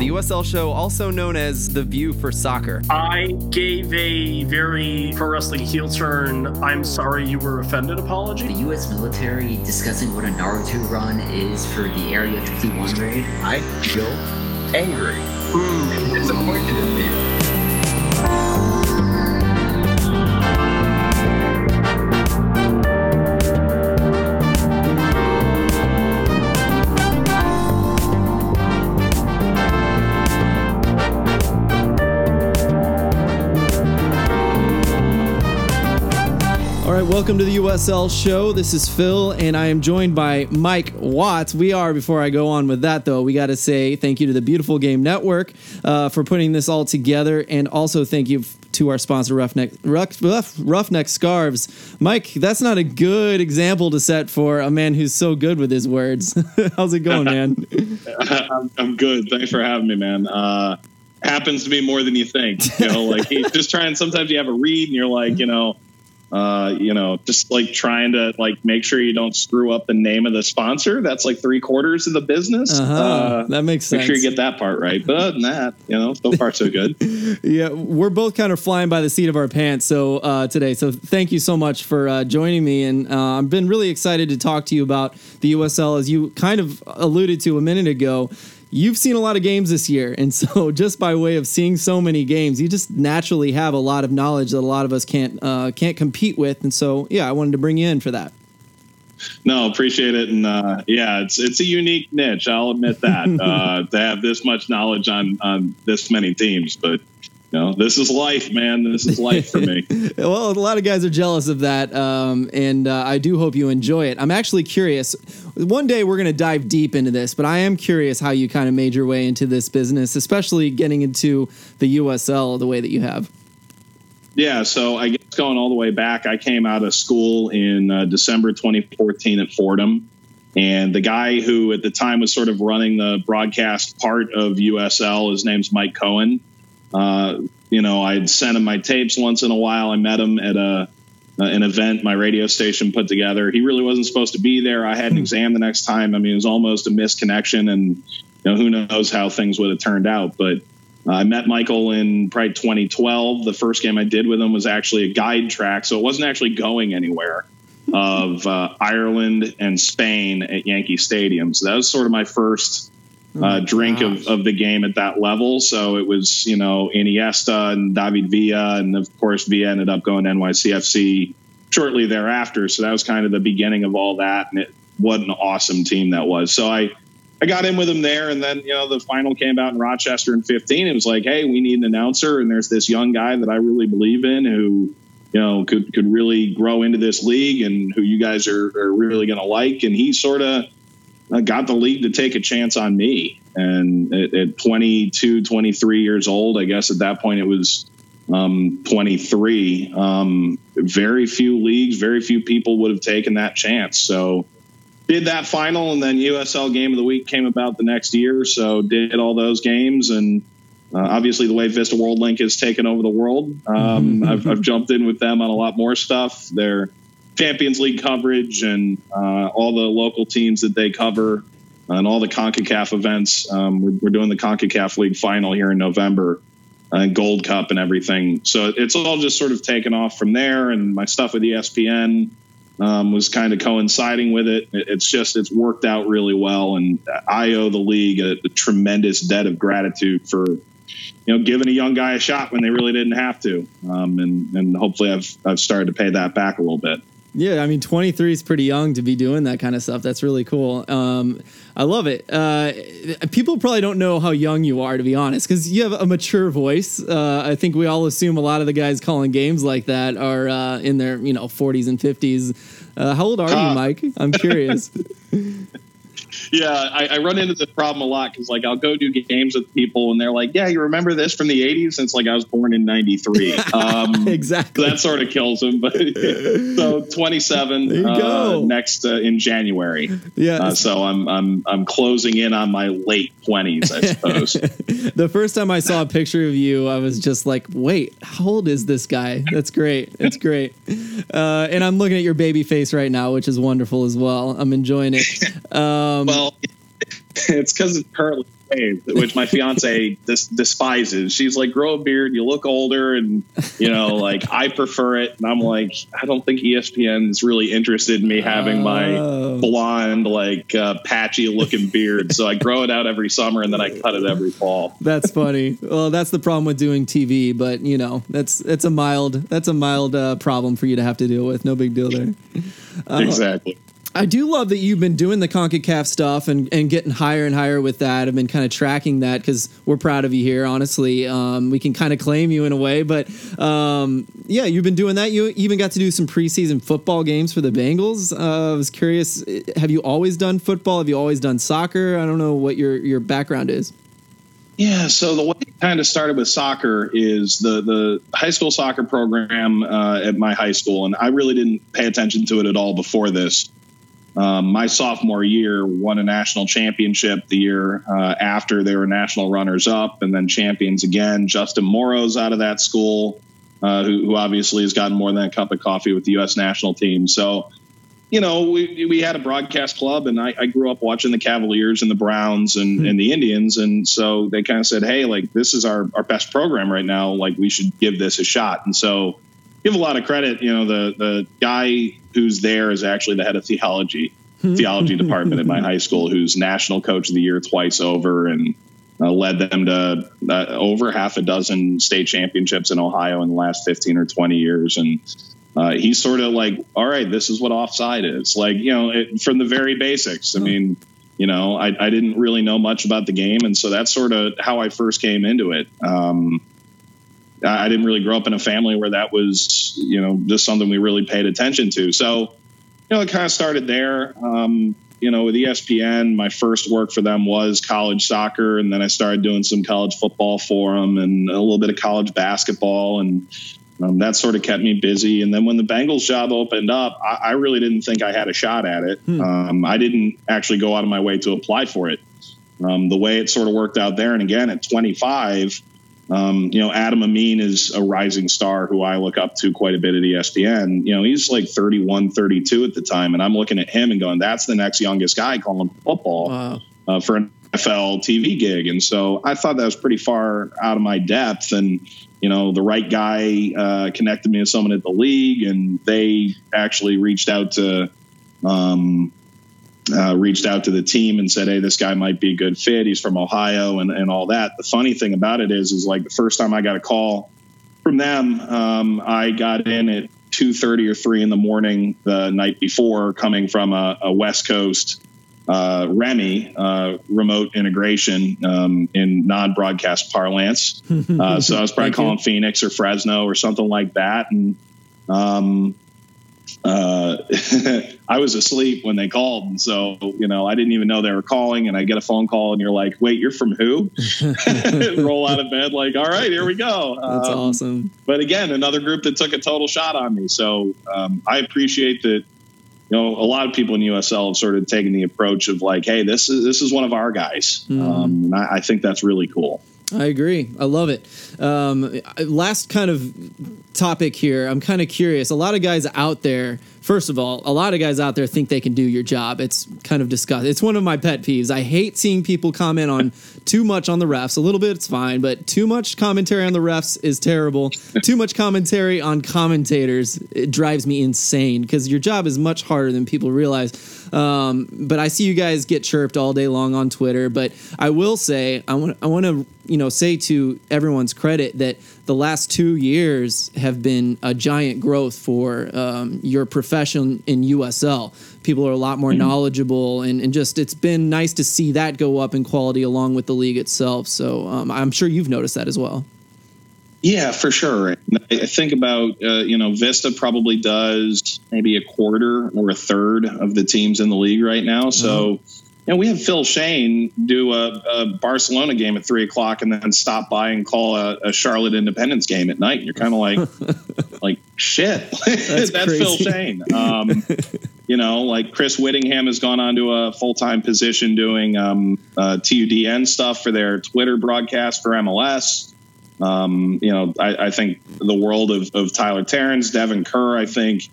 The USL show, also known as The View for Soccer. I gave a very pro wrestling heel turn, I'm sorry you were offended apology. The U.S. military discussing what a Naruto run is for the Area 51 raid. I feel angry Mm. and disappointed in me. Welcome to the USL show. This is Phil, and I am joined by Mike Watts. We are, before I go on with that, though, we got to say thank you to the Beautiful Game Network uh, for putting this all together, and also thank you to our sponsor, Roughneck, Rough, Rough, Roughneck Scarves. Mike, that's not a good example to set for a man who's so good with his words. How's it going, man? I'm, I'm good. Thanks for having me, man. Uh, happens to be more than you think. You know, like he's just trying. Sometimes you have a read, and you're like, you know, uh, you know, just like trying to like make sure you don't screw up the name of the sponsor. That's like three quarters of the business. Uh-huh. Uh, that makes sense. make sure you get that part right. But other than that, you know, so far so good. Yeah, we're both kind of flying by the seat of our pants. So uh, today, so thank you so much for uh, joining me, and uh, I've been really excited to talk to you about the USL. As you kind of alluded to a minute ago, you've seen a lot of games this year, and so just by way of seeing so many games, you just naturally have a lot of knowledge that a lot of us can't uh, can't compete with. And so, yeah, I wanted to bring you in for that. No, appreciate it, and uh, yeah, it's it's a unique niche. I'll admit that uh, to have this much knowledge on on this many teams, but know, this is life, man. This is life for me. well, a lot of guys are jealous of that, um, and uh, I do hope you enjoy it. I'm actually curious. One day we're going to dive deep into this, but I am curious how you kind of made your way into this business, especially getting into the USL the way that you have. Yeah, so I guess going all the way back, I came out of school in uh, December 2014 at Fordham. And the guy who at the time was sort of running the broadcast part of USL, his name's Mike Cohen. Uh, you know, I'd sent him my tapes once in a while. I met him at a uh, an event my radio station put together. He really wasn't supposed to be there. I had an exam the next time. I mean, it was almost a misconnection, and you know, who knows how things would have turned out. But uh, I met Michael in probably 2012. The first game I did with him was actually a guide track, so it wasn't actually going anywhere. Of uh, Ireland and Spain at Yankee Stadium, so that was sort of my first uh, drink of, of the game at that level. So it was, you know, Iniesta and David Villa, and of course Villa ended up going to NYCFC shortly thereafter. So that was kind of the beginning of all that, and it, what an awesome team that was. So I. I got in with him there, and then you know the final came out in Rochester in 15. It was like, hey, we need an announcer, and there's this young guy that I really believe in who, you know, could could really grow into this league, and who you guys are, are really going to like. And he sort of got the league to take a chance on me. And at, at 22, 23 years old, I guess at that point it was um, 23. Um, very few leagues, very few people would have taken that chance. So did that final, and then USL Game of the Week came about the next year. So did all those games, and uh, obviously the way Vista World Link has taken over the world, um, I've, I've jumped in with them on a lot more stuff. Their Champions League coverage and uh, all the local teams that they cover, and all the Concacaf events. Um, we're, we're doing the Concacaf League final here in November, and Gold Cup and everything. So it's all just sort of taken off from there. And my stuff with ESPN um, was kind of coinciding with it. It- It's just it's worked out really well, and I owe the league a, a tremendous debt of gratitude for you know giving a young guy a shot when they really didn't have to. Um, and and hopefully I've I've started to pay that back a little bit. Yeah, I mean, 23 is pretty young to be doing that kind of stuff. That's really cool. Um, I love it. Uh, people probably don't know how young you are, to be honest, because you have a mature voice. Uh, I think we all assume a lot of the guys calling games like that are uh, in their, you know, 40s and 50s. Uh, how old are you, Mike? I'm curious. Yeah, I, I run into this problem a lot because like I'll go do games with people and they're like, "Yeah, you remember this from the '80s?" Since like I was born in '93. Um, exactly. that sort of kills them. But so 27 uh, next uh, in January. Yeah. Uh, so I'm I'm I'm closing in on my late 20s, I suppose. the first time I saw a picture of you, I was just like, wait, how old is this guy? That's great. That's great. Uh, and I'm looking at your baby face right now, which is wonderful as well. I'm enjoying it. Um, well, it's because it's currently shaved, which my fiance dis- despises. She's like, grow a beard, you look older, and you know, like I prefer it. And I'm like, I don't think ESPN's really interested in me having my Oh. blonde, like uh, patchy looking beard. so I grow it out every summer and then I cut it every fall. That's funny. Well, that's the problem with doing TV, but you know, that's that's a mild that's a mild uh, problem for you to have to deal with. No big deal there. exactly. I do love that you've been doing the CONCACAF stuff and, and getting higher and higher with that. I've been kind of tracking that because we're proud of you here. Honestly, um, we can kind of claim you in a way, but um, yeah, you've been doing that. You even got to do some preseason football games for the Bengals. Uh, I was curious, have you always done football? Have you always done soccer? I don't know what your your background is. Yeah, so the way it kind of started with soccer is the the high school soccer program uh, at my high school, and I really didn't pay attention to it at all before this. Um, my sophomore year, won a national championship. The year uh, after, they were national runners up, and then champions again. Justin Morrow's out of that school, uh, who, who obviously has gotten more than a cup of coffee with the U.S. national team. So you know, we, we had a broadcast club, and I, I grew up watching the Cavaliers and the Browns and, and the Indians, and so they kind of said, "Hey, like this is our our best program right now. Like we should give this a shot." And so, give a lot of credit. You know, the the guy who's there is actually the head of theology theology department at my high school, who's national coach of the year twice over, and uh, led them to uh, over half a dozen state championships in Ohio in the last fifteen or twenty years, and uh, he's sort of like, all right, this is what offside is. Like, you know, it, from the very basics. I mean, you know, I, I didn't really know much about the game. And so that's sort of how I first came into it. Um, I didn't really grow up in a family where that was, you know, just something we really paid attention to. So, you know, it kind of started there. Um, you know, with ESPN, my first work for them was college soccer, and then I started doing some college football for them and a little bit of college basketball, and um, that sort of kept me busy. And then when the Bengals job opened up, I, I really didn't think I had a shot at it. Um, I didn't actually go out of my way to apply for it. Um, the way it sort of worked out there, and again at 25, um, you know, Adam Amin is a rising star who I look up to quite a bit at ESPN. You know, he's like 31, 32 at the time, and I'm looking at him and going, "That's the next youngest guy calling football." Wow. uh, for an NFL TV gig. And so I thought that was pretty far out of my depth. And, you know, the right guy uh, connected me with someone at the league, and they actually reached out to. Um, uh, reached out to the team and said, "Hey, this guy might be a good fit. He's from Ohio, and, and all that." The funny thing about it is, is like the first time I got a call from them, um, I got in at two thirty or three in the morning the night before, coming from a, a West Coast uh, REMI uh, remote integration um, in non-broadcast parlance. Uh, so I was probably Thank you. calling Phoenix or Fresno or something like that, and um, uh, I was asleep when they called, and so you know I didn't even know they were calling. And I get a phone call, and you're like, "Wait, you're from who?" Roll out of bed, like, "All right, here we go." That's Um, awesome. but again, another group that took a total shot on me. So um, I appreciate that. You know, a lot of people in USL have sort of taken the approach of like, "Hey, this is this is one of our guys," um, and I, I think that's really cool. I agree. I love it. Um, last kind of topic here. I'm kind of curious. A lot of guys out there, first of all, a lot of guys out there think they can do your job. It's kind of disgusting. It's one of my pet peeves. I hate seeing people comment on too much on the refs. A little bit, it's fine, but too much commentary on the refs is terrible. too much commentary on commentators, it drives me insane because your job is much harder than people realize. Um, but I see you guys get chirped all day long on Twitter. But I will say, I want, I want to, you know, say to everyone's credit that the last two years have been a giant growth for um, your profession in USL. People are a lot more knowledgeable, and, and just it's been nice to see that go up in quality along with the league itself. So um, I'm sure you've noticed that as well. Yeah, for sure. I think about uh, you know Vista probably does maybe a quarter or a third of the teams in the league right now. So you know we have Phil Schoen do a, a Barcelona game at three o'clock and then stop by and call a, a Charlotte Independence game at night. And you're kind of like like shit. That's, Phil. Schoen. Um, you know, like Chris Whittingham has gone on to a full time position doing um, uh, TUDN stuff for their Twitter broadcast for MLS. Um, you know, I, I think the world of, of Tyler Terrence, Devon Kerr, I think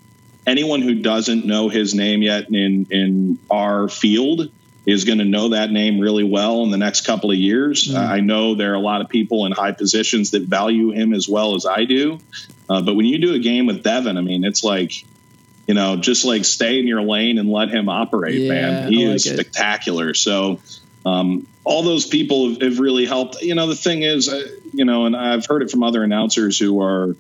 anyone who doesn't know his name yet in, in our field is going to know that name really well in the next couple of years. Uh, I know there are a lot of people in high positions that value him as well as I do. Uh, but when you do a game with Devon, I mean, it's like, you know, just like stay in your lane and let him operate, Yeah, man. He like is it. spectacular. So, um, all those people have, have really helped. You know, the thing is, uh, you know, and I've heard it from other announcers who are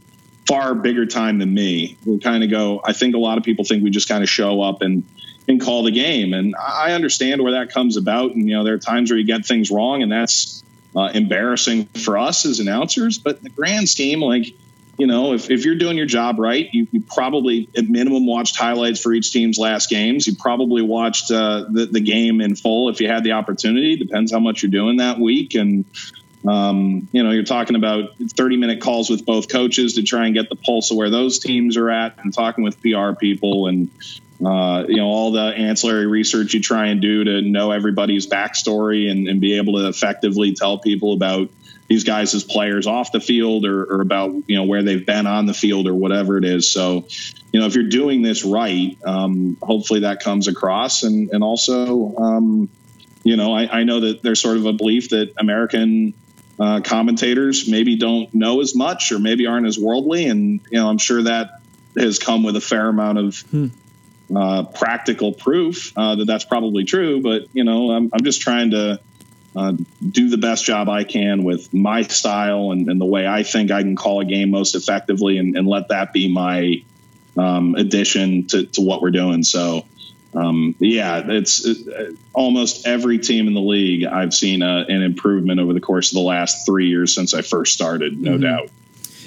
far bigger time than me. We kind of go. I think a lot of people think we just kind of show up and and call the game, and I understand where that comes about. And you know, there are times where you get things wrong, and that's uh, embarrassing for us as announcers. But in the grand scheme, like you know, if, if you're doing your job right, you, you probably at minimum watched highlights for each team's last games. You probably watched uh, the, the game in full if you had the opportunity. Depends how much you're doing that week. And, um, you know, you're talking about 30 minute calls with both coaches to try and get the pulse of where those teams are at and talking with PR people and, uh, you know, all the ancillary research you try and do to know everybody's backstory and, and be able to effectively tell people about these guys as players off the field or, or about you know where they've been on the field or whatever it is. So, you know, if you're doing this right, um, hopefully that comes across. And and also, um, you know, I, I know that there's sort of a belief that American uh, commentators maybe don't know as much or maybe aren't as worldly, and you know, I'm sure that has come with a fair amount of. Uh, practical proof uh, that that's probably true, but you know, I'm, I'm just trying to uh, do the best job I can with my style and, and the way I think I can call a game most effectively and, and let that be my um, addition to, to what we're doing. So, um, yeah, it's it, almost every team in the league. I've seen a, an improvement over the course of the last three years since I first started, no doubt.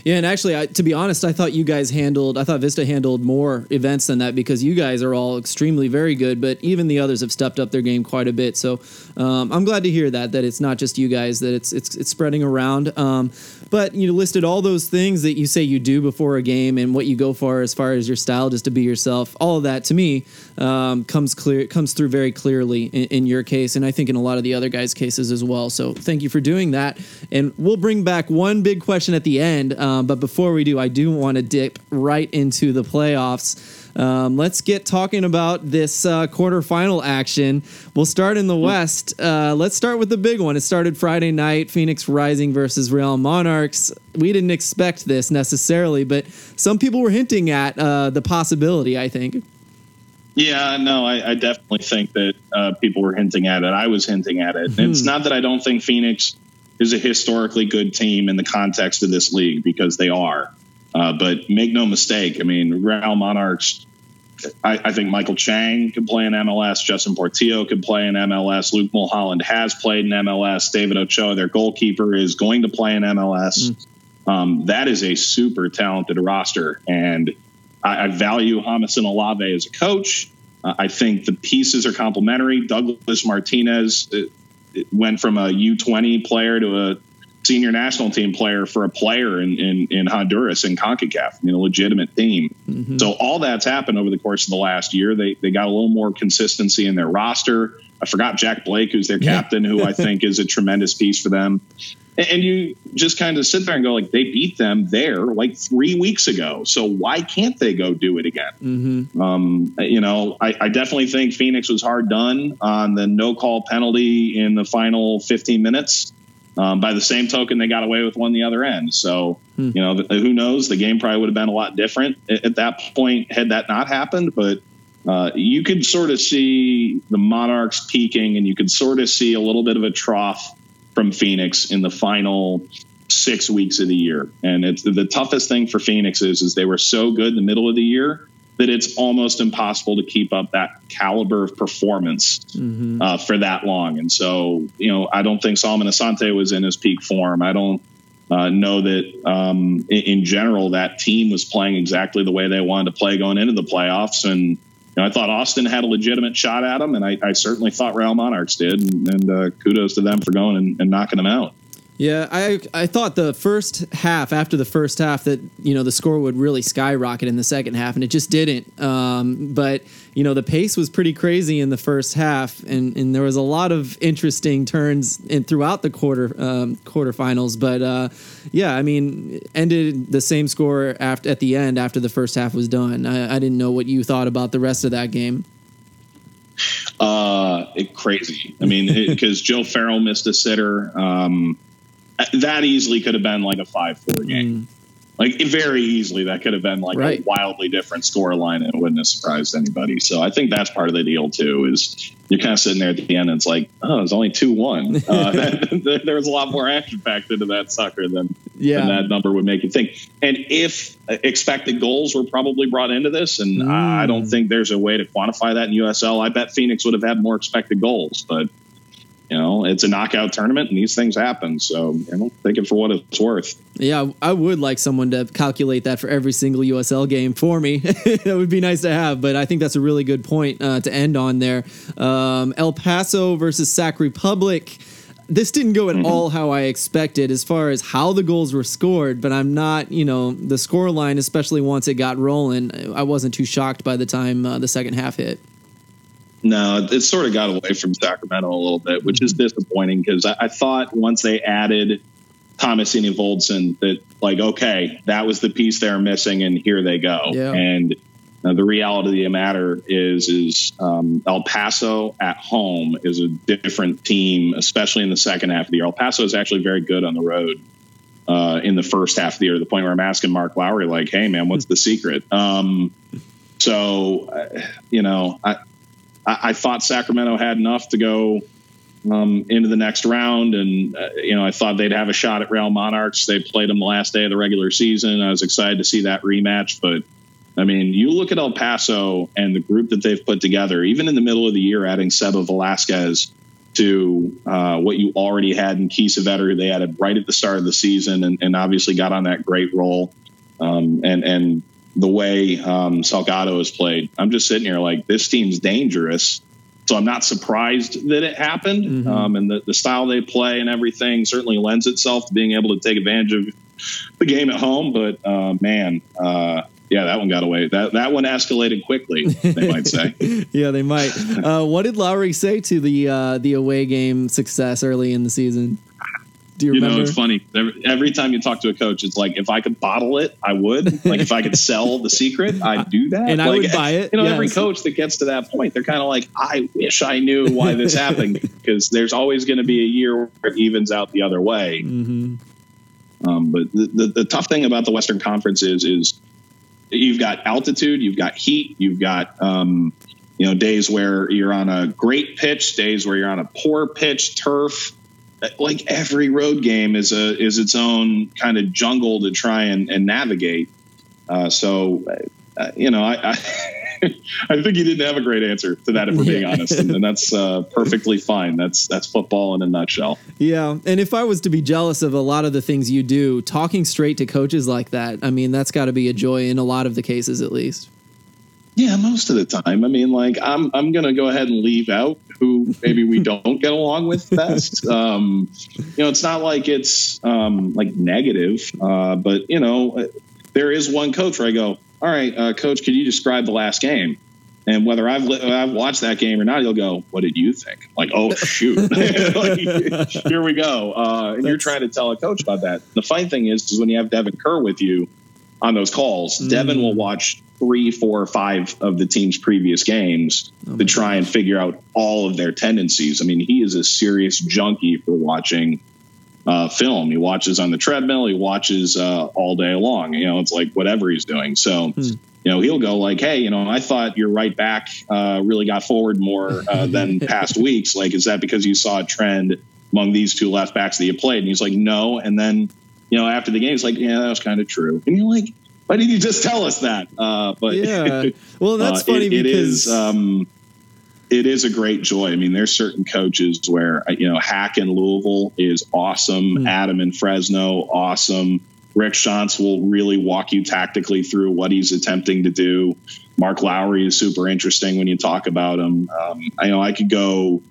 Yeah, and actually, I, to be honest, I thought you guys handled, I thought Vista handled more events than that because you guys are all extremely very good, but even the others have stepped up their game quite a bit. So um, I'm glad to hear that that it's not just you guys that it's it's it's spreading around. Um, but you listed all those things that you say you do before a game and what you go for as far as your style, just to be yourself. All of that to me um, comes clear comes through very clearly in, in your case, and I think in a lot of the other guys' cases as well. So thank you for doing that, and we'll bring back one big question at the end. Um, but before we do, I do want to dip right into the playoffs. Um, let's get talking about this uh, quarterfinal action. We'll start in the West. Uh, let's start with the big one. It started Friday night Phoenix Rising versus Real Monarchs. We didn't expect this necessarily, but some people were hinting at uh, the possibility, I think. Yeah, no, I, I definitely think that uh, people were hinting at it. I was hinting at it. It's not that I don't think Phoenix is a historically good team in the context of this league because they are. Uh, but make no mistake, I mean, Real Monarchs. I, I think Maikel Chang could play in MLS. Justin Portillo could play in MLS. Luke Mulholland has played in MLS. David Ochoa, their goalkeeper, is going to play in MLS. Um, that is a super talented roster, and I, I value Jamison Olave as a coach. Uh, I think the pieces are complementary. Douglas Martinez uh, went from a U20 player to a senior national team player for a player in, in, in Honduras in CONCACAF, I mean, a legitimate team. Mm-hmm. So all that's happened over the course of the last year. They, they got a little more consistency in their roster. I forgot Jack Blake, who's their captain, who I think is a tremendous piece for them. And, you just kind of sit there and go, like, they beat them there like three weeks ago. So why can't they go do it again? Um, you know, I, I definitely think Phoenix was hard done on the no call penalty in the final 15 minutes. Um, by the same token, they got away with one the other end. So, you know, who knows? The game probably would have been a lot different at, at that point had that not happened. But uh, you could sort of see the Monarchs peaking, and you could sort of see a little bit of a trough from Phoenix in the final six weeks of the year. And it's the toughest thing for Phoenix is, is they were so good in the middle of the year that it's almost impossible to keep up that caliber of performance uh, for that long. And so, you know, I don't think Solomon Asante was in his peak form. I don't uh, know that um, in, in general that team was playing exactly the way they wanted to play going into the playoffs. And know, I thought Austin had a legitimate shot at him, and I, I certainly thought Real Monarchs did. And, and uh, kudos to them for going and, and knocking them out. Yeah, I I thought the first half, after the first half, that you know the score would really skyrocket in the second half, and it just didn't. Um, but you know the pace was pretty crazy in the first half, and, and there was a lot of interesting turns in throughout the quarter um, quarterfinals. But uh, yeah, I mean, ended the same score after at the end after the first half was done. I, I didn't know what you thought about the rest of that game. Uh, it, crazy. I mean, because Joe Farrell missed a sitter. Um, that easily could have been like a five-four game. Mm. Like very easily, that could have been like right. a wildly different score line, and it wouldn't have surprised anybody. So I think that's part of the deal too. Is you're kind of sitting there at the end, and it's like, oh, it's only two one. Uh, there was a lot more action packed into that sucker than, yeah. than that number would make you think. And if expected goals were probably brought into this, and mm. I don't think there's a way to quantify that in USL. I bet Phoenix would have had more expected goals, but you know, it's a knockout tournament and these things happen. So, you know, take it for what it's worth. Yeah, I would like someone to calculate that for every single USL game for me. that would be nice to have, but I think that's a really good point uh, to end on there. Um, El Paso versus Sac Republic. This didn't go at mm-hmm. all how I expected as far as how the goals were scored, but I'm not, you know, the score line, especially once it got rolling, I wasn't too shocked by the time uh, the second half hit. No, it sort of got away from Sacramento a little bit, which is disappointing because I, I, thought once they added Thomas Enevoldsen that like, okay, that was the piece they're missing, and here they go. Yeah. And uh, the reality of the matter is, is um, El Paso at home is a different team, especially in the second half of the year. El Paso is actually very good on the road. Uh, in the first half of the year, to the point where I'm asking Mark Lowry, like, "Hey, man, what's the secret?" Um, so, uh, you know, I, I, I thought Sacramento had enough to go um, into the next round. And, uh, you know, I thought they'd have a shot at Real Monarchs. They played them the last day of the regular season. I was excited to see that rematch. But, I mean, you look at El Paso and the group that they've put together, even in the middle of the year, adding Seba Velasquez to uh, what you already had in Kiesewetter, they added right at the start of the season and, and obviously got on that great roll. Um, and, and the way um, Salgado has played. I'm just sitting here like this team's dangerous. So I'm not surprised that it happened. Mm-hmm. Um, and the, the style they play and everything certainly lends itself to being able to take advantage of the game at home. But uh, man, uh, yeah, that one got away. That that one escalated quickly. They might say. yeah, they might. Uh, what did Lowry say to the uh, the away game success early in the season? Do you, you know, it's funny. Every, every, time you talk to a coach, it's like if I could bottle it, I would. Like if I could sell the secret, I'd do that. And like, I would buy it. You know, yes. every coach that gets to that point, they're kind of like, I wish I knew why this happened because there's always going to be a year where it evens out the other way. Mm-hmm. Um, but the, the, the tough thing about the Western Conference is is you've got altitude, you've got heat, you've got um, you know days where you're on a great pitch, days where you're on a poor pitch, turf like every road game is a is its own kind of jungle to try and, and navigate. Uh, so, uh, you know, I, I, I think he didn't have a great answer to that, if we're being honest, and, and that's uh, perfectly fine. That's that's football in a nutshell. Yeah, and if I was to be jealous of a lot of the things you do, talking straight to coaches like that, I mean, that's got to be a joy in a lot of the cases, at least. Yeah, most of the time. I mean, like I'm I'm gonna go ahead and leave out who maybe we don't get along with best. Um, you know, it's not like it's um, like negative, uh, but you know, there is one coach where I go, all right, uh, coach, can you describe the last game? And whether I've li- I've watched that game or not, he'll go, "What did you think?" Like, "Oh shoot, like, here we go." Uh, and you're trying to tell a coach about that. The fine thing is, is when you have Devon Kerr with you on those calls, mm. Devon will watch three, four, five of the team's previous games oh to try and figure out all of their tendencies. I mean, he is a serious junkie for watching uh, film. He watches on the treadmill. He watches uh, all day long. You know, it's like whatever he's doing. So, hmm. you know, he'll go like, "Hey, you know, I thought your right back uh, really got forward more uh, than past weeks. Like, is that because you saw a trend among these two left backs that you played?" And he's like, "No." And then, you know, after the game, he's like, "Yeah, that was kind of true." And you're like, why didn't you just tell us that? Uh, but yeah, well, that's uh, funny it, because it is. Um, it is a great joy. I mean, there's certain coaches where you know Hack in Louisville is awesome. Mm. Adam in Fresno, awesome. Rick Schantz will really walk you tactically through what he's attempting to do. Mark Lowry is super interesting when you talk about him. Um, I know I could go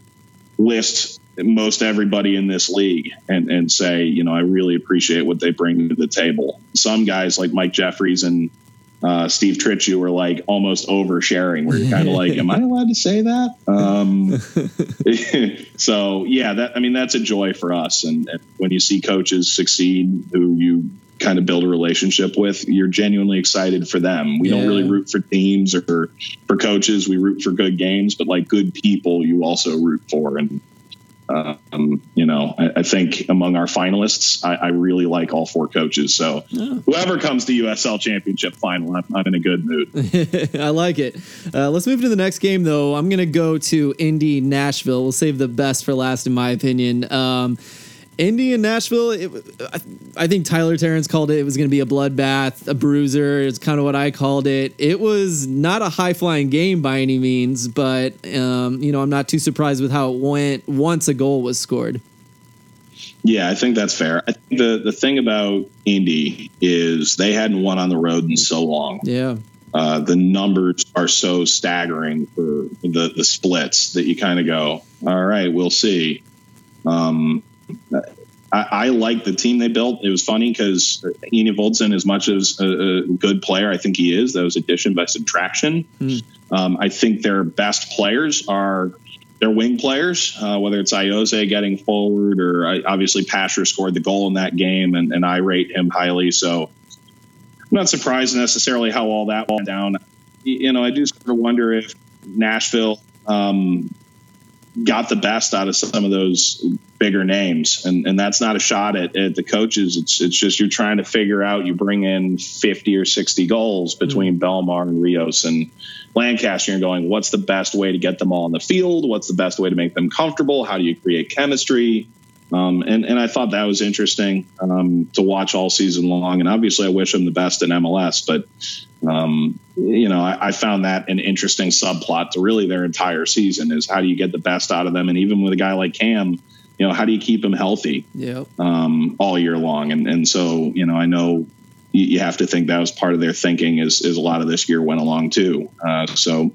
list most everybody in this league and, and say, you know, I really appreciate what they bring to the table. Some guys like Mike Jeffries and uh, Steve Trittschuh are like almost oversharing where you're kind of like, am I allowed to say that? Um, so yeah, that, I mean, that's a joy for us. And, and, when you see coaches succeed who you kind of build a relationship with, you're genuinely excited for them. We don't really root for teams or for, for coaches. We root for good games, but like good people, you also root for. And um, you know, I, I think among our finalists, I, I really like all four coaches. So whoever comes to USL Championship final, I'm, I'm in a good mood. I like it. Uh, let's move to the next game, though. I'm going to go to Indy Nashville. We'll save the best for last, in my opinion. Um, Indy and Nashville, it, I, I think Tyler Terrence called it. It was going to be a bloodbath, a bruiser. It's kind of what I called it. It was not a high flying game by any means, but um, you know I'm not too surprised with how it went once a goal was scored. Yeah, I think that's fair. I think the the thing about Indy is they hadn't won on the road in so long. Yeah, Uh, the numbers are so staggering for the the splits that you kind of go, all right, we'll see. Um, I, I like the team they built. It was funny because Enevoldsen, as much as a, a good player, I think he is. That was addition by subtraction. Um, I think their best players are their wing players, uh, whether it's Ayoze getting forward or I, obviously Pasher scored the goal in that game, and, and I rate him highly. So I'm not surprised necessarily how all that went down. You know, I do sort of wonder if Nashville um, got the best out of some of those bigger names, and and that's not a shot at, at the coaches. It's it's just you're trying to figure out. You bring in 50 or 60 goals between mm-hmm. Belmar and Rios and Lancaster. You're going, what's the best way to get them all in the field? What's the best way to make them comfortable? How do you create chemistry? Um, and, and I thought that was interesting um, to watch all season long. And obviously, I wish them the best in MLS. But, um, you know, I, I found that an interesting subplot to really their entire season is how do you get the best out of them? And even with a guy like Cam, you know, how do you keep him healthy yeah. um, all year long? And, and so, you know, I know you, you have to think that was part of their thinking as, as a lot of this year went along too. Uh, so,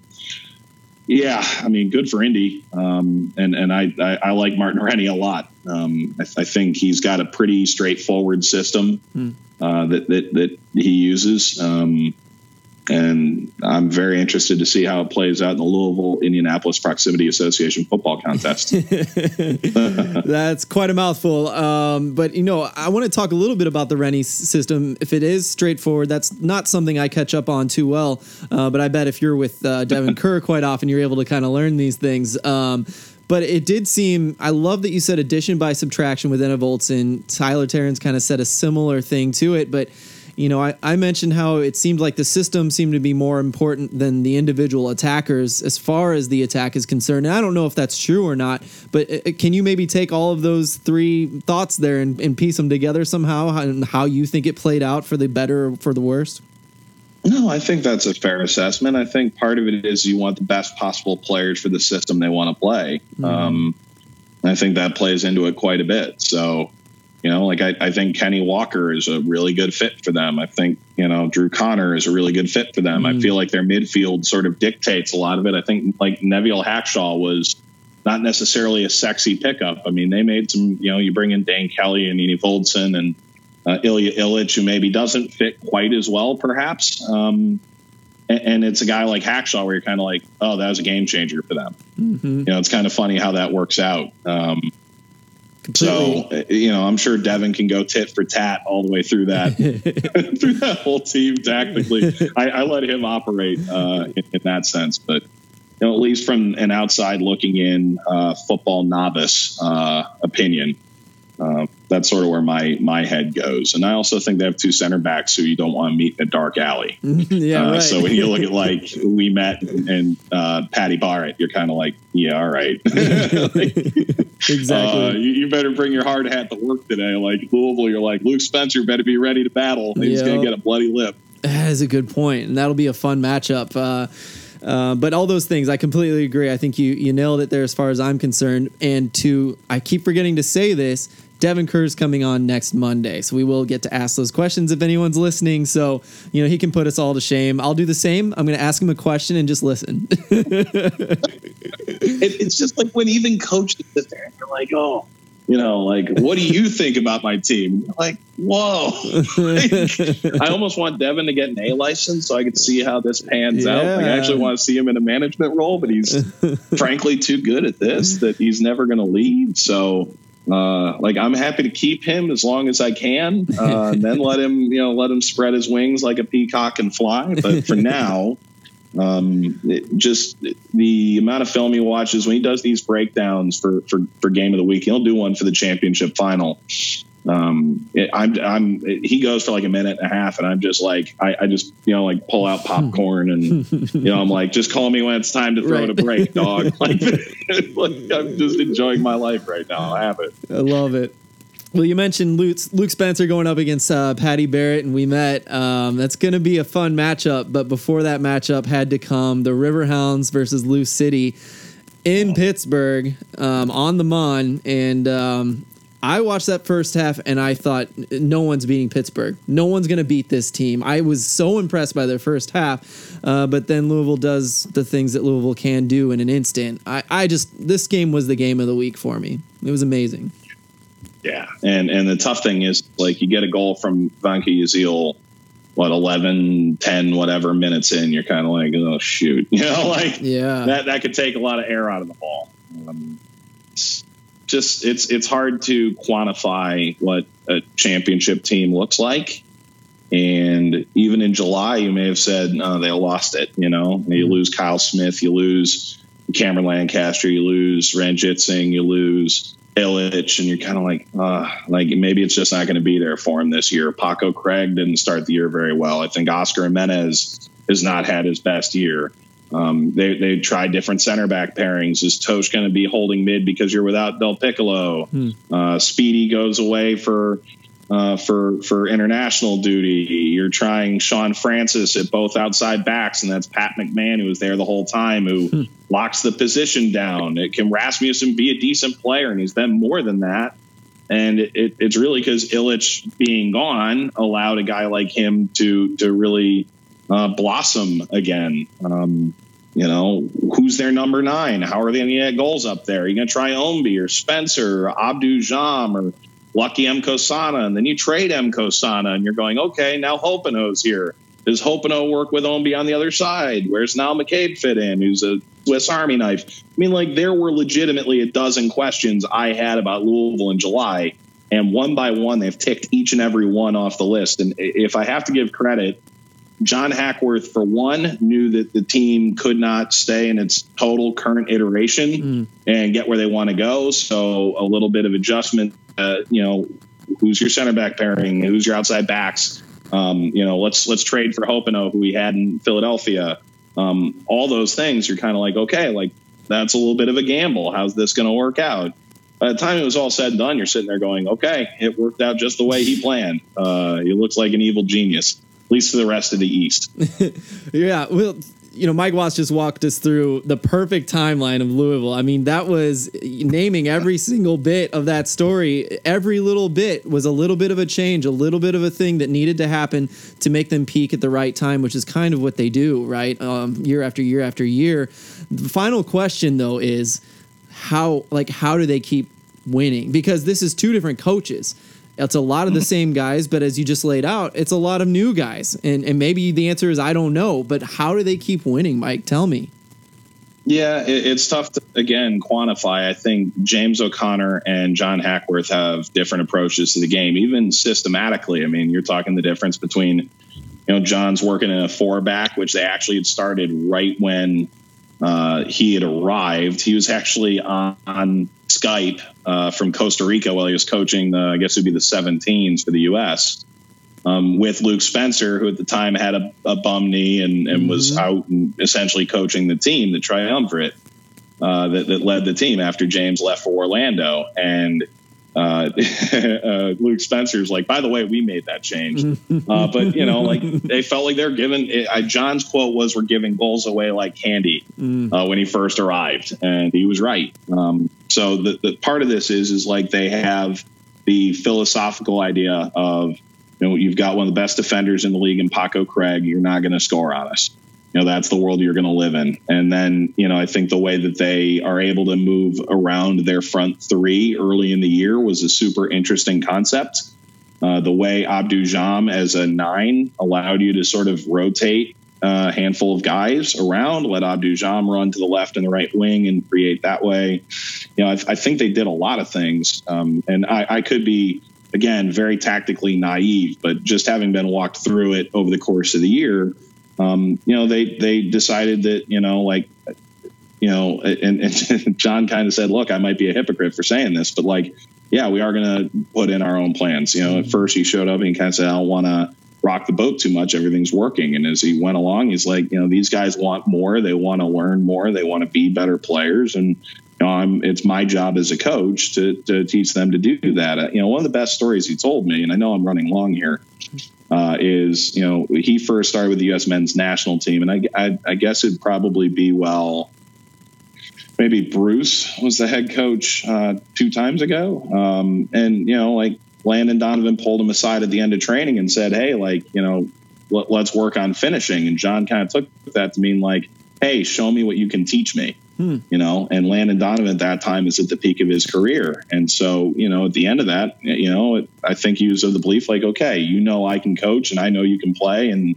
yeah, I mean, good for Indy, um, and and I, I I like Martin Rennie a lot. Um, I, I think he's got a pretty straightforward system uh, that that that he uses, um, and I'm very interested to see how it plays out in the Louisville Indianapolis Proximity Association football contest. That's quite a mouthful. Um, but you know, I want to talk a little bit about the Rennie system. If it is straightforward, that's not something I catch up on too well. Uh, but I bet if you're with uh, Devon Kerr quite often, you're able to kind of learn these things. Um, but it did seem. I love that you said addition by subtraction with Enna and Tyler Terrence kind of said a similar thing to it, but. You know, I, I mentioned how it seemed like the system seemed to be more important than the individual attackers as far as the attack is concerned. And I don't know if that's true or not, but uh, can you maybe take all of those three thoughts there and, and piece them together somehow how- and how you think it played out for the better or for the worst? No, I think that's a fair assessment. I think part of it is you want the best possible players for the system they want to play. Um, and I think that plays into it quite a bit. So, you know, like I, I think Kenny Walker is a really good fit for them. I think, you know, Drew Connor is a really good fit for them. I feel like their midfield sort of dictates a lot of it. I think like Neveal Hackshaw was not necessarily a sexy pickup. I mean, they made some, you know, you bring in Dane Kelly and Enevoldsen and uh, Ilya Illich, who maybe doesn't fit quite as well, perhaps. Um, and, and it's a guy like Hackshaw where you're kind of like, oh, that was a game changer for them. You know, it's kind of funny how that works out. Um, so, uh, you know, I'm sure Devon can go tit for tat all the way through that through that whole team tactically. I, I let him operate uh, in, in that sense, but you know, at least from an outside looking in uh, football novice uh, opinion, uh, that's sort of where my my head goes. And I also think they have two center backs who you don't want to meet in a dark alley. yeah, Uh, right. So when you look at like Ouimette and uh, Paddy Barrett, you're kind of like, yeah, all right. exactly. Uh, you, you better bring your hard hat to work today. Like Louisville, you're like Luke Spencer better be ready to battle. He's going to get a bloody lip. That is a good point, and that'll be a fun matchup. Uh, uh, but all those things, I completely agree. I think you you nailed it there as far as I'm concerned. And to, I keep forgetting to say this. Devon Kerr's coming on next Monday, so we will get to ask those questions if anyone's listening. So you know he can put us all to shame. I'll do the same. I'm going to ask him a question and just listen. It, it's just like when even coaches sit there and you're like, oh, you know, like, what do you think about my team? Like, whoa. I almost want Devon to get an A license so I can see how this pans out. Like, I actually want to see him in a management role, but he's frankly too good at this that he's never going to leave. So, uh, like I'm happy to keep him as long as I can, uh, and then let him, you know, let him spread his wings like a peacock and fly. But for now, um, it, just the amount of film he watches when he does these breakdowns for for for game of the week, he'll do one for the championship final. Um, it, I'm, I'm, he goes for like a minute and a half and I'm just like, I, I just, you know, like pull out popcorn and, you know, I'm like, just call me when it's time to throw Right. it a break, dog. like, like, I'm just enjoying my life right now. I have it. I love it. Well, you mentioned Luke, Luke Spencer going up against uh, Paddy Barrett, and Ouimette. Um, that's going to be a fun matchup. But before that matchup had to come the Riverhounds versus Lou City in Pittsburgh um, on the Mon. And um, I watched that first half, and I thought no one's beating Pittsburgh. No one's going to beat this team. I was so impressed by their first half. Uh, but then Louisville does the things that Louisville can do in an instant. I, I just this game was the game of the week for me. It was amazing. Yeah, and and the tough thing is like you get a goal from Vanke Yazil, what 11, 10, whatever minutes in, you're kind of like, oh shoot, you know, like Yeah. that that could take a lot of air out of the ball. Um, just it's it's hard to quantify what a championship team looks like. And even in July, you may have said they lost it. You know, you lose Kyle Smith, you lose Cameron Lancaster, you lose Ranjit Singh, you lose Illich, and you're kind of like, uh, like maybe it's just not going to be there for him this year. Paco Craig didn't start the year very well. I think Oscar Jimenez has not had his best year. Um, they they tried different center back pairings. Is Totsch going to be holding mid because you're without Del Piccolo? Uh, Speedy goes away for uh, for for international duty. You're trying Sean Francis at both outside backs, and that's Pat McMahon who was there the whole time, who locks the position down. It can Rasmussen be a decent player, and he's been more than that. And it, it, it's really because Illich being gone allowed a guy like him to to really uh, blossom again. Um, you know, who's their number nine? How are they going to get goals up there? Are you going to try Ownby or Spencer or Abdou Thiam or Lucky Mkosana? And then you trade Mkosana and you're going, okay, now Hoppenot's here. Does Hoppenot work with Ownby on the other side? Where's now McCabe fit in, who's a Swiss Army knife? I mean, like, there were legitimately a dozen questions I had about Louisville in July. And one by one, they've ticked each and every one off the list. And if I have to give credit, John Hackworth, for one, knew that the team could not stay in its total current iteration and get where they want to go. So a little bit of adjustment. Uh, you know, who's your center back pairing? Who's your outside backs? Um, you know, let's let's trade for Hoppenot, who we had in Philadelphia. Um, all those things, you're kind of like, okay, like that's a little bit of a gamble. How's this going to work out? By the time it was all said and done, you're sitting there going, okay, it worked out just the way he planned. Uh, he looks like an evil genius, at least for the rest of the East. Yeah, well, you know, Mike Watts just walked us through the perfect timeline of Louisville. I mean, that was naming every single bit of that story. Every little bit was a little bit of a change, a little bit of a thing that needed to happen to make them peak at the right time, which is kind of what they do, right? Um, year after year after year. The final question, though, is how, like, how do they keep winning? Because this is two different coaches. It's a lot of the mm-hmm. same guys, but as you just laid out, it's a lot of new guys. And and maybe the answer is I don't know, but how do they keep winning, Mike? Tell me. Yeah, it, it's tough to again quantify. I think James O'Connor and John Hackworth have different approaches to the game, even systematically. I mean, you're talking the difference between, you know, John's working in a four back, which they actually had started right when uh, he had arrived. He was actually on, on Skype uh, from Costa Rica while he was coaching the, I guess it would be the 17s for the U.S. Um, with Luke Spencer, who at the time had a, a bum knee and, and was out and essentially coaching the team, the triumvirate uh, that, that led the team after James left for Orlando. And uh, uh, Luke Spencer's like, by the way, we made that change. Uh, but, you know, like they felt like they're giving, uh, John's quote was, we're giving goals away like candy uh, when he first arrived. And he was right. Um, so the, the part of this is, is like they have the philosophical idea of, you know, you've got one of the best defenders in the league in Paco Craig. You're not going to score on us. You know, that's the world you're going to live in. And then, you know, I think the way that they are able to move around their front three early in the year was a super interesting concept. Uh, the way Abdou Thiam as a nine allowed you to sort of rotate a handful of guys around, let Abdou Thiam run to the left and the right wing and create that way. You know, I, I think they did a lot of things. Um, and I, I could be, again, very tactically naive, but just having been walked through it over the course of the year, um, you know, they, they decided that, you know, like, you know, and, and John kind of said, look, I might be a hypocrite for saying this, but like, yeah, we are going to put in our own plans. You know, at first he showed up and he kind of said, I don't want to rock the boat too much. Everything's working. And as he went along, he's like, you know, these guys want more. They want to learn more. They want to be better players. And, you know, I'm, it's my job as a coach to, to teach them to do that. Uh, you know, one of the best stories he told me, and I know I'm running long here, uh, is, you know, he first started with the U.S. men's national team. And I, I, I guess it'd probably be, well, maybe Bruce was the head coach uh, two times ago. Um, and, you know, like Landon Donovan pulled him aside at the end of training and said, Hey, like, you know, let, us work on finishing. And John kind of took that to mean like, Hey, show me what you can teach me. Hmm. You know, and Landon Donovan at that time is at the peak of his career. And so, you know, at the end of that, you know, it, I think he was of the belief like, okay, you know, I can coach and I know you can play. And,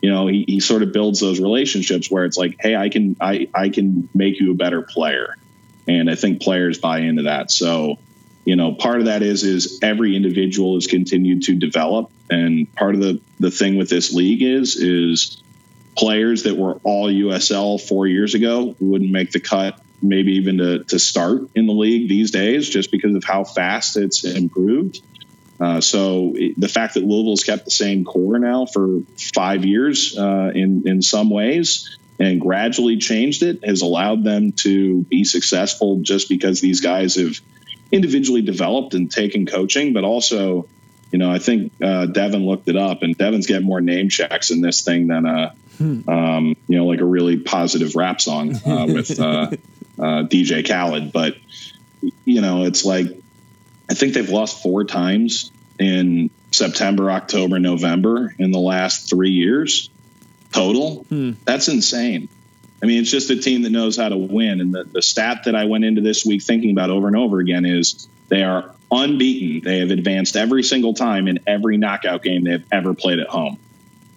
you know, he, he sort of builds those relationships where it's like, hey, I can I, I can make you a better player. And I think players buy into that. So, you know, part of that is is every individual has continued to develop. And part of the the thing with this league is is players that were all USL four years ago wouldn't make the cut maybe even to, to start in the league these days just because of how fast it's improved. Uh, so it, the fact that Louisville's kept the same core now for five years uh, in in some ways and gradually changed it has allowed them to be successful just because these guys have individually developed and taken coaching, but also, you know, I think uh, Devon looked it up and Devon's getting more name checks in this thing than a, hmm. um, you know, like a really positive rap song uh, with uh, DJ Khaled. But, you know, it's like I think they've lost four times in September, October, November in the last three years total. Hmm. That's insane. I mean, it's just a team that knows how to win. And the, the stat that I went into this week thinking about over and over again is they are unbeaten. They have advanced every single time in every knockout game they've ever played at home.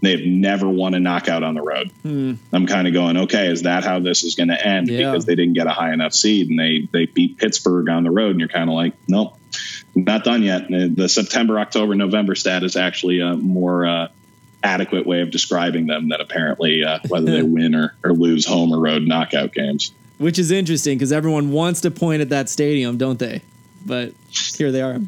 They've never won a knockout on the road. Hmm. I'm kind of going, okay, is that how this is going to end? Yeah. Because they didn't get a high enough seed and they they beat Pittsburgh on the road, and you're kind of like, nope, not done yet. The September, October, November stat is actually a more uh, adequate way of describing them than apparently uh, whether they win or, or lose home or road knockout games. Which is interesting because everyone wants to point at that stadium, don't they? But here they are.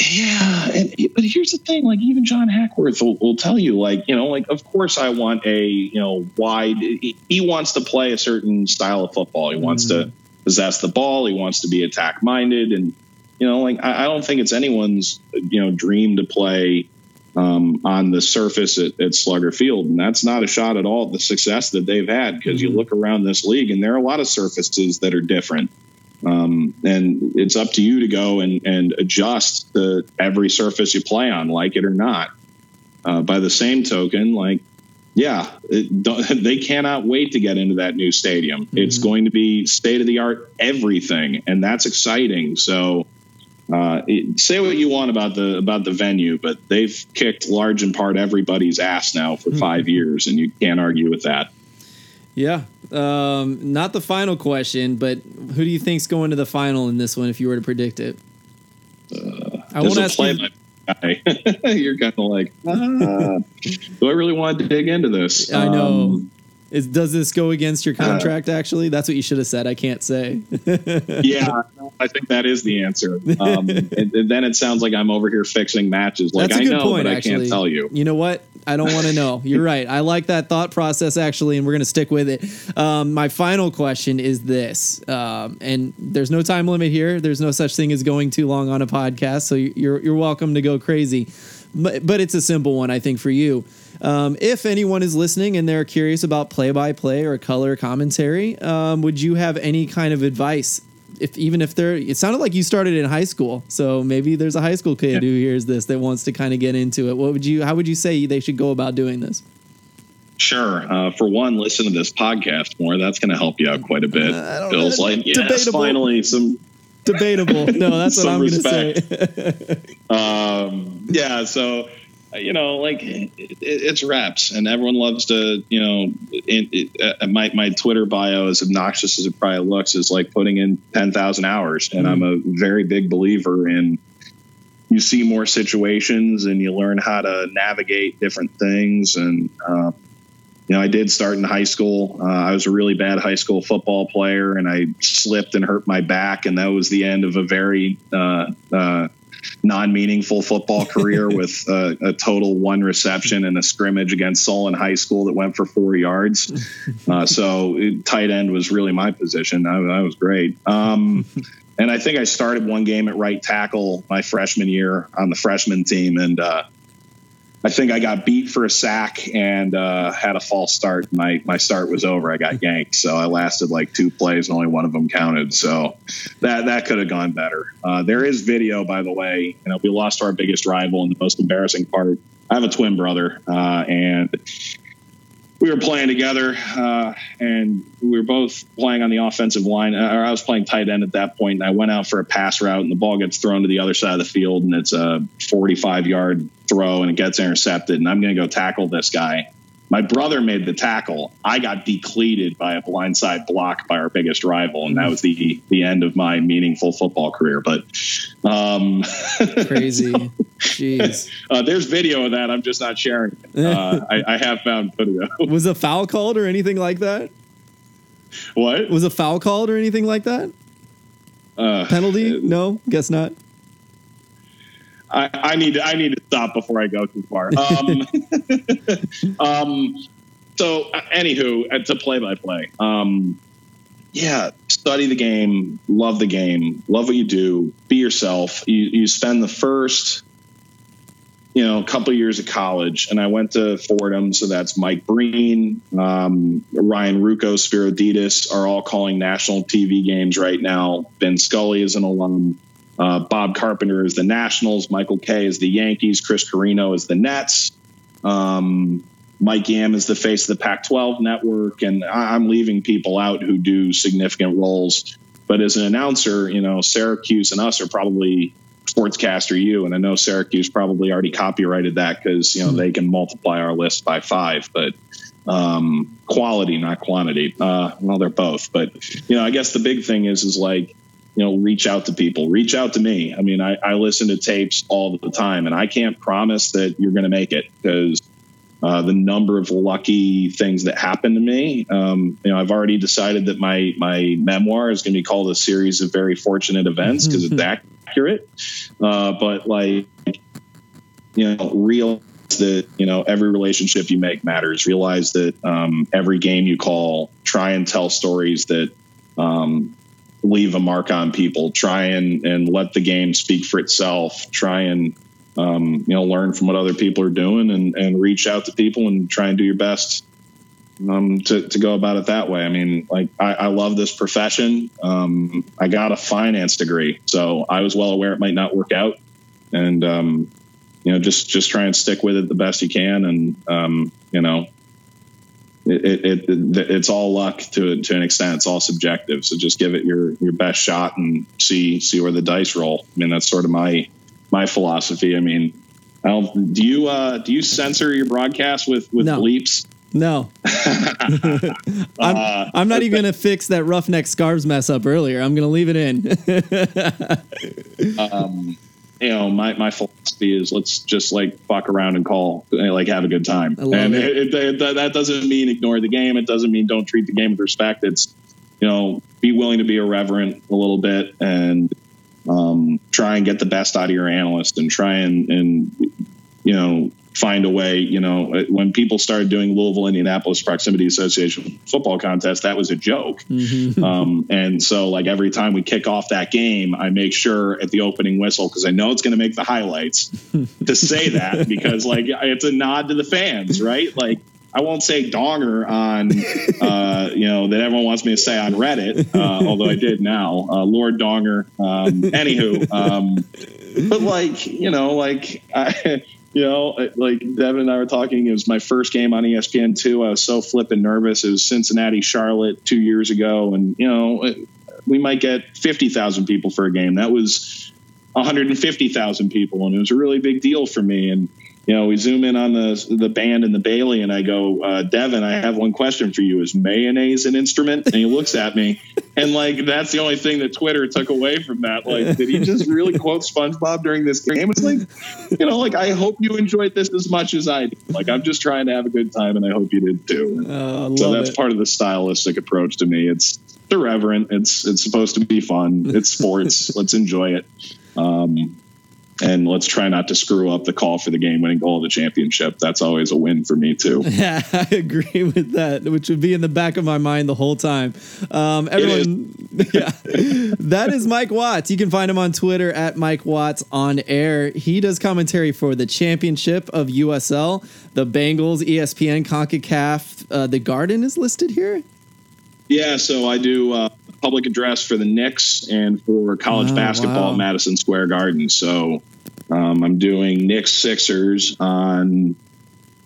Yeah, and, but here's the thing: like even John Hackworth will, will, tell you, like you know, like of course I want a you know wide. He, he wants to play a certain style of football. He wants mm. to mm-hmm. possess the ball. He wants to be attack minded, and you know, like I, I, don't think it's anyone's you know dream to play um, on the surface at, at, Slugger Field, and that's not a shot at all at the success that they've had because mm-hmm. you look around this league and there are a lot of surfaces that are different. Um, and it's up to you to go and, and adjust to every surface you play on, like it or not. Uh, by the same token, like yeah, it, they cannot wait to get into that new stadium. Mm-hmm. It's going to be state of the art everything, and that's exciting. So, uh, it, say what you want about the about the venue, but they've kicked large in part everybody's ass now for mm-hmm. five years, and you can't argue with that. Yeah, um, not the final question, but who do you think's going to the final in this one? If you were to predict it, uh, I won't ask you. guy. You're kind of like, ah, do I really want to dig into this? I know. Um, Is, does this go against your uh, contract? Uh, actually, that's what you should have said. I can't say. yeah, I think that is the answer. Um, and, and, then it sounds like I'm over here fixing matches. Like I know, point, but actually. I can't tell you. You know what? I don't want to know. You're right. I like that thought process actually, and we're going to stick with it. Um, my final question is this, um, and there's no time limit here. There's no such thing as going too long on a podcast, so you're you're welcome to go crazy. But, but it's a simple one, I think, for you. Um, if anyone is listening and they're curious about play by play or color commentary, um, would you have any kind of advice? If even if they're, it sounded like you started in high school, so maybe there's a high school kid yeah. who hears this that wants to kind of get into it. What would you? How would you say they should go about doing this? Sure. Uh, for one, listen to this podcast more. That's going to help you out quite a bit. Uh, Feels like yes, debatable. finally some debatable. No, that's what I'm going to say. um, yeah. So you know, like it, it's reps, and everyone loves to, you know, it, uh, my my Twitter bio, as obnoxious as it probably looks, is like putting in ten thousand hours, and I'm a very big believer in. You see more situations, and you learn how to navigate different things, and uh, you know, I did start in high school. Uh, I was a really bad high school football player, and I slipped and hurt my back, and that was the end of a very uh, uh, non-meaningful football career with uh, a total one reception and a scrimmage against Solon High School that went for four yards. Uh, so tight end was really my position. I, I was great. Um, and I think I started one game at right tackle my freshman year on the freshman team, and uh, I think I got beat for a sack and uh, had a false start. My my start was over. I got yanked, so I lasted like two plays and only one of them counted. So that that could have gone better. Uh, there is video, by the way. You know, we lost our biggest rival, and the most embarrassing part. I have a twin brother, uh, and we were playing together, uh, and we were both playing on the offensive line. Uh, or I was playing tight end at that point, and I went out for a pass route, and the ball gets thrown to the other side of the field, and it's a 45 yard throw, and it gets intercepted, and I'm going to go tackle this guy. My brother made the tackle. I got decleated by a blindside block by our biggest rival, and that was the the end of my meaningful football career. But um, crazy, so, jeez. Uh, there's video of that. I'm just not sharing it. Uh, I, I, have found video. was a foul called or anything like that? What was a foul called or anything like that? Uh, Penalty? Uh, no, guess not. I, I, need to, I need to stop before I go too far. Um, um, so, uh, anywho, it's a play by play. Yeah, study the game, love the game, love what you do, be yourself. You, you spend the first, you know, couple of years of college, and I went to Fordham, so that's Mike Breen, um, Ryan Ruocco, Spero Dedes are all calling national TV games right now. Vin Scully is an alum. Uh, Bob Carpenter is the Nationals. Michael Kay is the Yankees. Chris Carrino is the Nets. Um, Mike Yam is the face of the Pac 12 network. And I'm leaving people out who do significant roles. But as an announcer, you know, Syracuse and us are probably Sportscaster U. And I know Syracuse probably already copyrighted that because, you know, they can multiply our list by five. But um, quality, not quantity. Uh, well, they're both. But, you know, I guess the big thing is, is like, you know, reach out to people, reach out to me. I mean, I, I listen to tapes all the time and I can't promise that you're going to make it because uh, the number of lucky things that happened to me. Um, you know, I've already decided that my, my memoir is going to be called a series of very fortunate events because it's accurate. Uh, but like, you know, real that you know every relationship you make matters realize that um, every game you call try and tell stories that um, leave a mark on people. Try and and let the game speak for itself. Try and um, you know learn from what other people are doing and and reach out to people and try and do your best um, to, to go about it that way. I mean, like I, I love this profession. Um, I got a finance degree, so I was well aware it might not work out, and um, you know, just just try and stick with it the best you can, and um, you know, it, it, it, it's all luck to to an extent. It's all subjective. So just give it your your best shot and see see where the dice roll. I mean, that's sort of my my philosophy. I mean, I don't, do you uh, do you censor your broadcast with with no. bleeps? No, I'm, uh, I'm not even going to fix that roughneck scarves mess up earlier. I'm going to leave it in. um, you know, my, my philosophy is let's just like fuck around and call, and, like have a good time. And it. It, it, that doesn't mean ignore the game. It doesn't mean don't treat the game with respect. It's, you know, be willing to be irreverent a little bit and um, try and get the best out of your analyst and try and, and, you know, find a way. You know, when people started doing Louisville Indianapolis Proximity Association football contest, that was a joke. Mm-hmm. Um, and so, like every time we kick off that game, I make sure at the opening whistle because I know it's going to make the highlights to say that because like it's a nod to the fans, right? Like. I won't say donger on, uh, you know, that everyone wants me to say on Reddit, uh, although I did now, uh, Lord Donger. Um, anywho, um, but like, you know, like I, you know, like Devon and I were talking, it was my first game on ESPN two. I was so flipping nervous. It was Cincinnati, Charlotte two years ago, and you know, we might get fifty thousand people for a game. That was one hundred and fifty thousand people, and it was a really big deal for me. And you know, we zoom in on the the band and the Bailey, and I go, uh, Devon, I have one question for you: Is mayonnaise an instrument? And he looks at me, and like that's the only thing that Twitter took away from that. Like, did he just really quote SpongeBob during this game? It's like, you know, like I hope you enjoyed this as much as I did. Like, I'm just trying to have a good time, and I hope you did too. Oh, so that's it. part of the stylistic approach to me. It's irreverent. It's it's supposed to be fun. It's sports. Let's enjoy it. Um, and let's try not to screw up the call for the game winning goal of the championship. That's always a win for me too. Yeah, I agree with that, which would be in the back of my mind the whole time. Um, everyone, yeah, that is Mike Watts. You can find him on Twitter at Mike Watts on air. He does commentary for the championship of USL, the Bengals, ESPN, CONCACAF. Uh, the Garden is listed here. Yeah, so I do uh, public address for the Knicks and for college Oh, basketball wow. at Madison Square Garden. So um, I'm doing Knicks Sixers on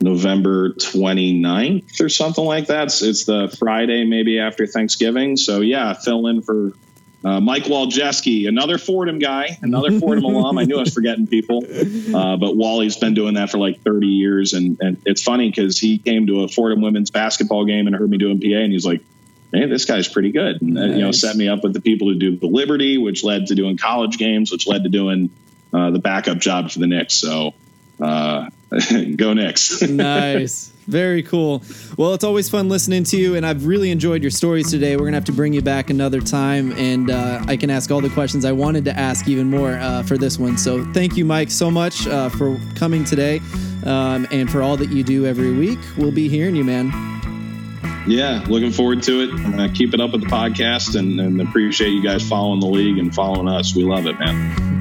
November 29th or something like that. It's, it's the Friday, maybe after Thanksgiving. So yeah, fill in for uh, Mike Walczewski, another Fordham guy, another Fordham alum. I knew I was forgetting people, uh, but Wally's been doing that for like 30 years. And, and it's funny because he came to a Fordham women's basketball game and heard me doing PA, and he's like, "Hey, this guy's pretty good." And uh, you know, set me up with the people who do the Liberty, which led to doing college games, which led to doing uh, the backup job for the Knicks. So uh, go Knicks. nice. Very cool. Well, it's always fun listening to you, and I've really enjoyed your stories today. We're going to have to bring you back another time, and uh, I can ask all the questions I wanted to ask even more uh, for this one. So, thank you, Mike, so much uh, for coming today um, and for all that you do every week. We'll be hearing you, man. Yeah, looking forward to it. Uh, keep it up with the podcast and, and appreciate you guys following the league and following us. We love it, man.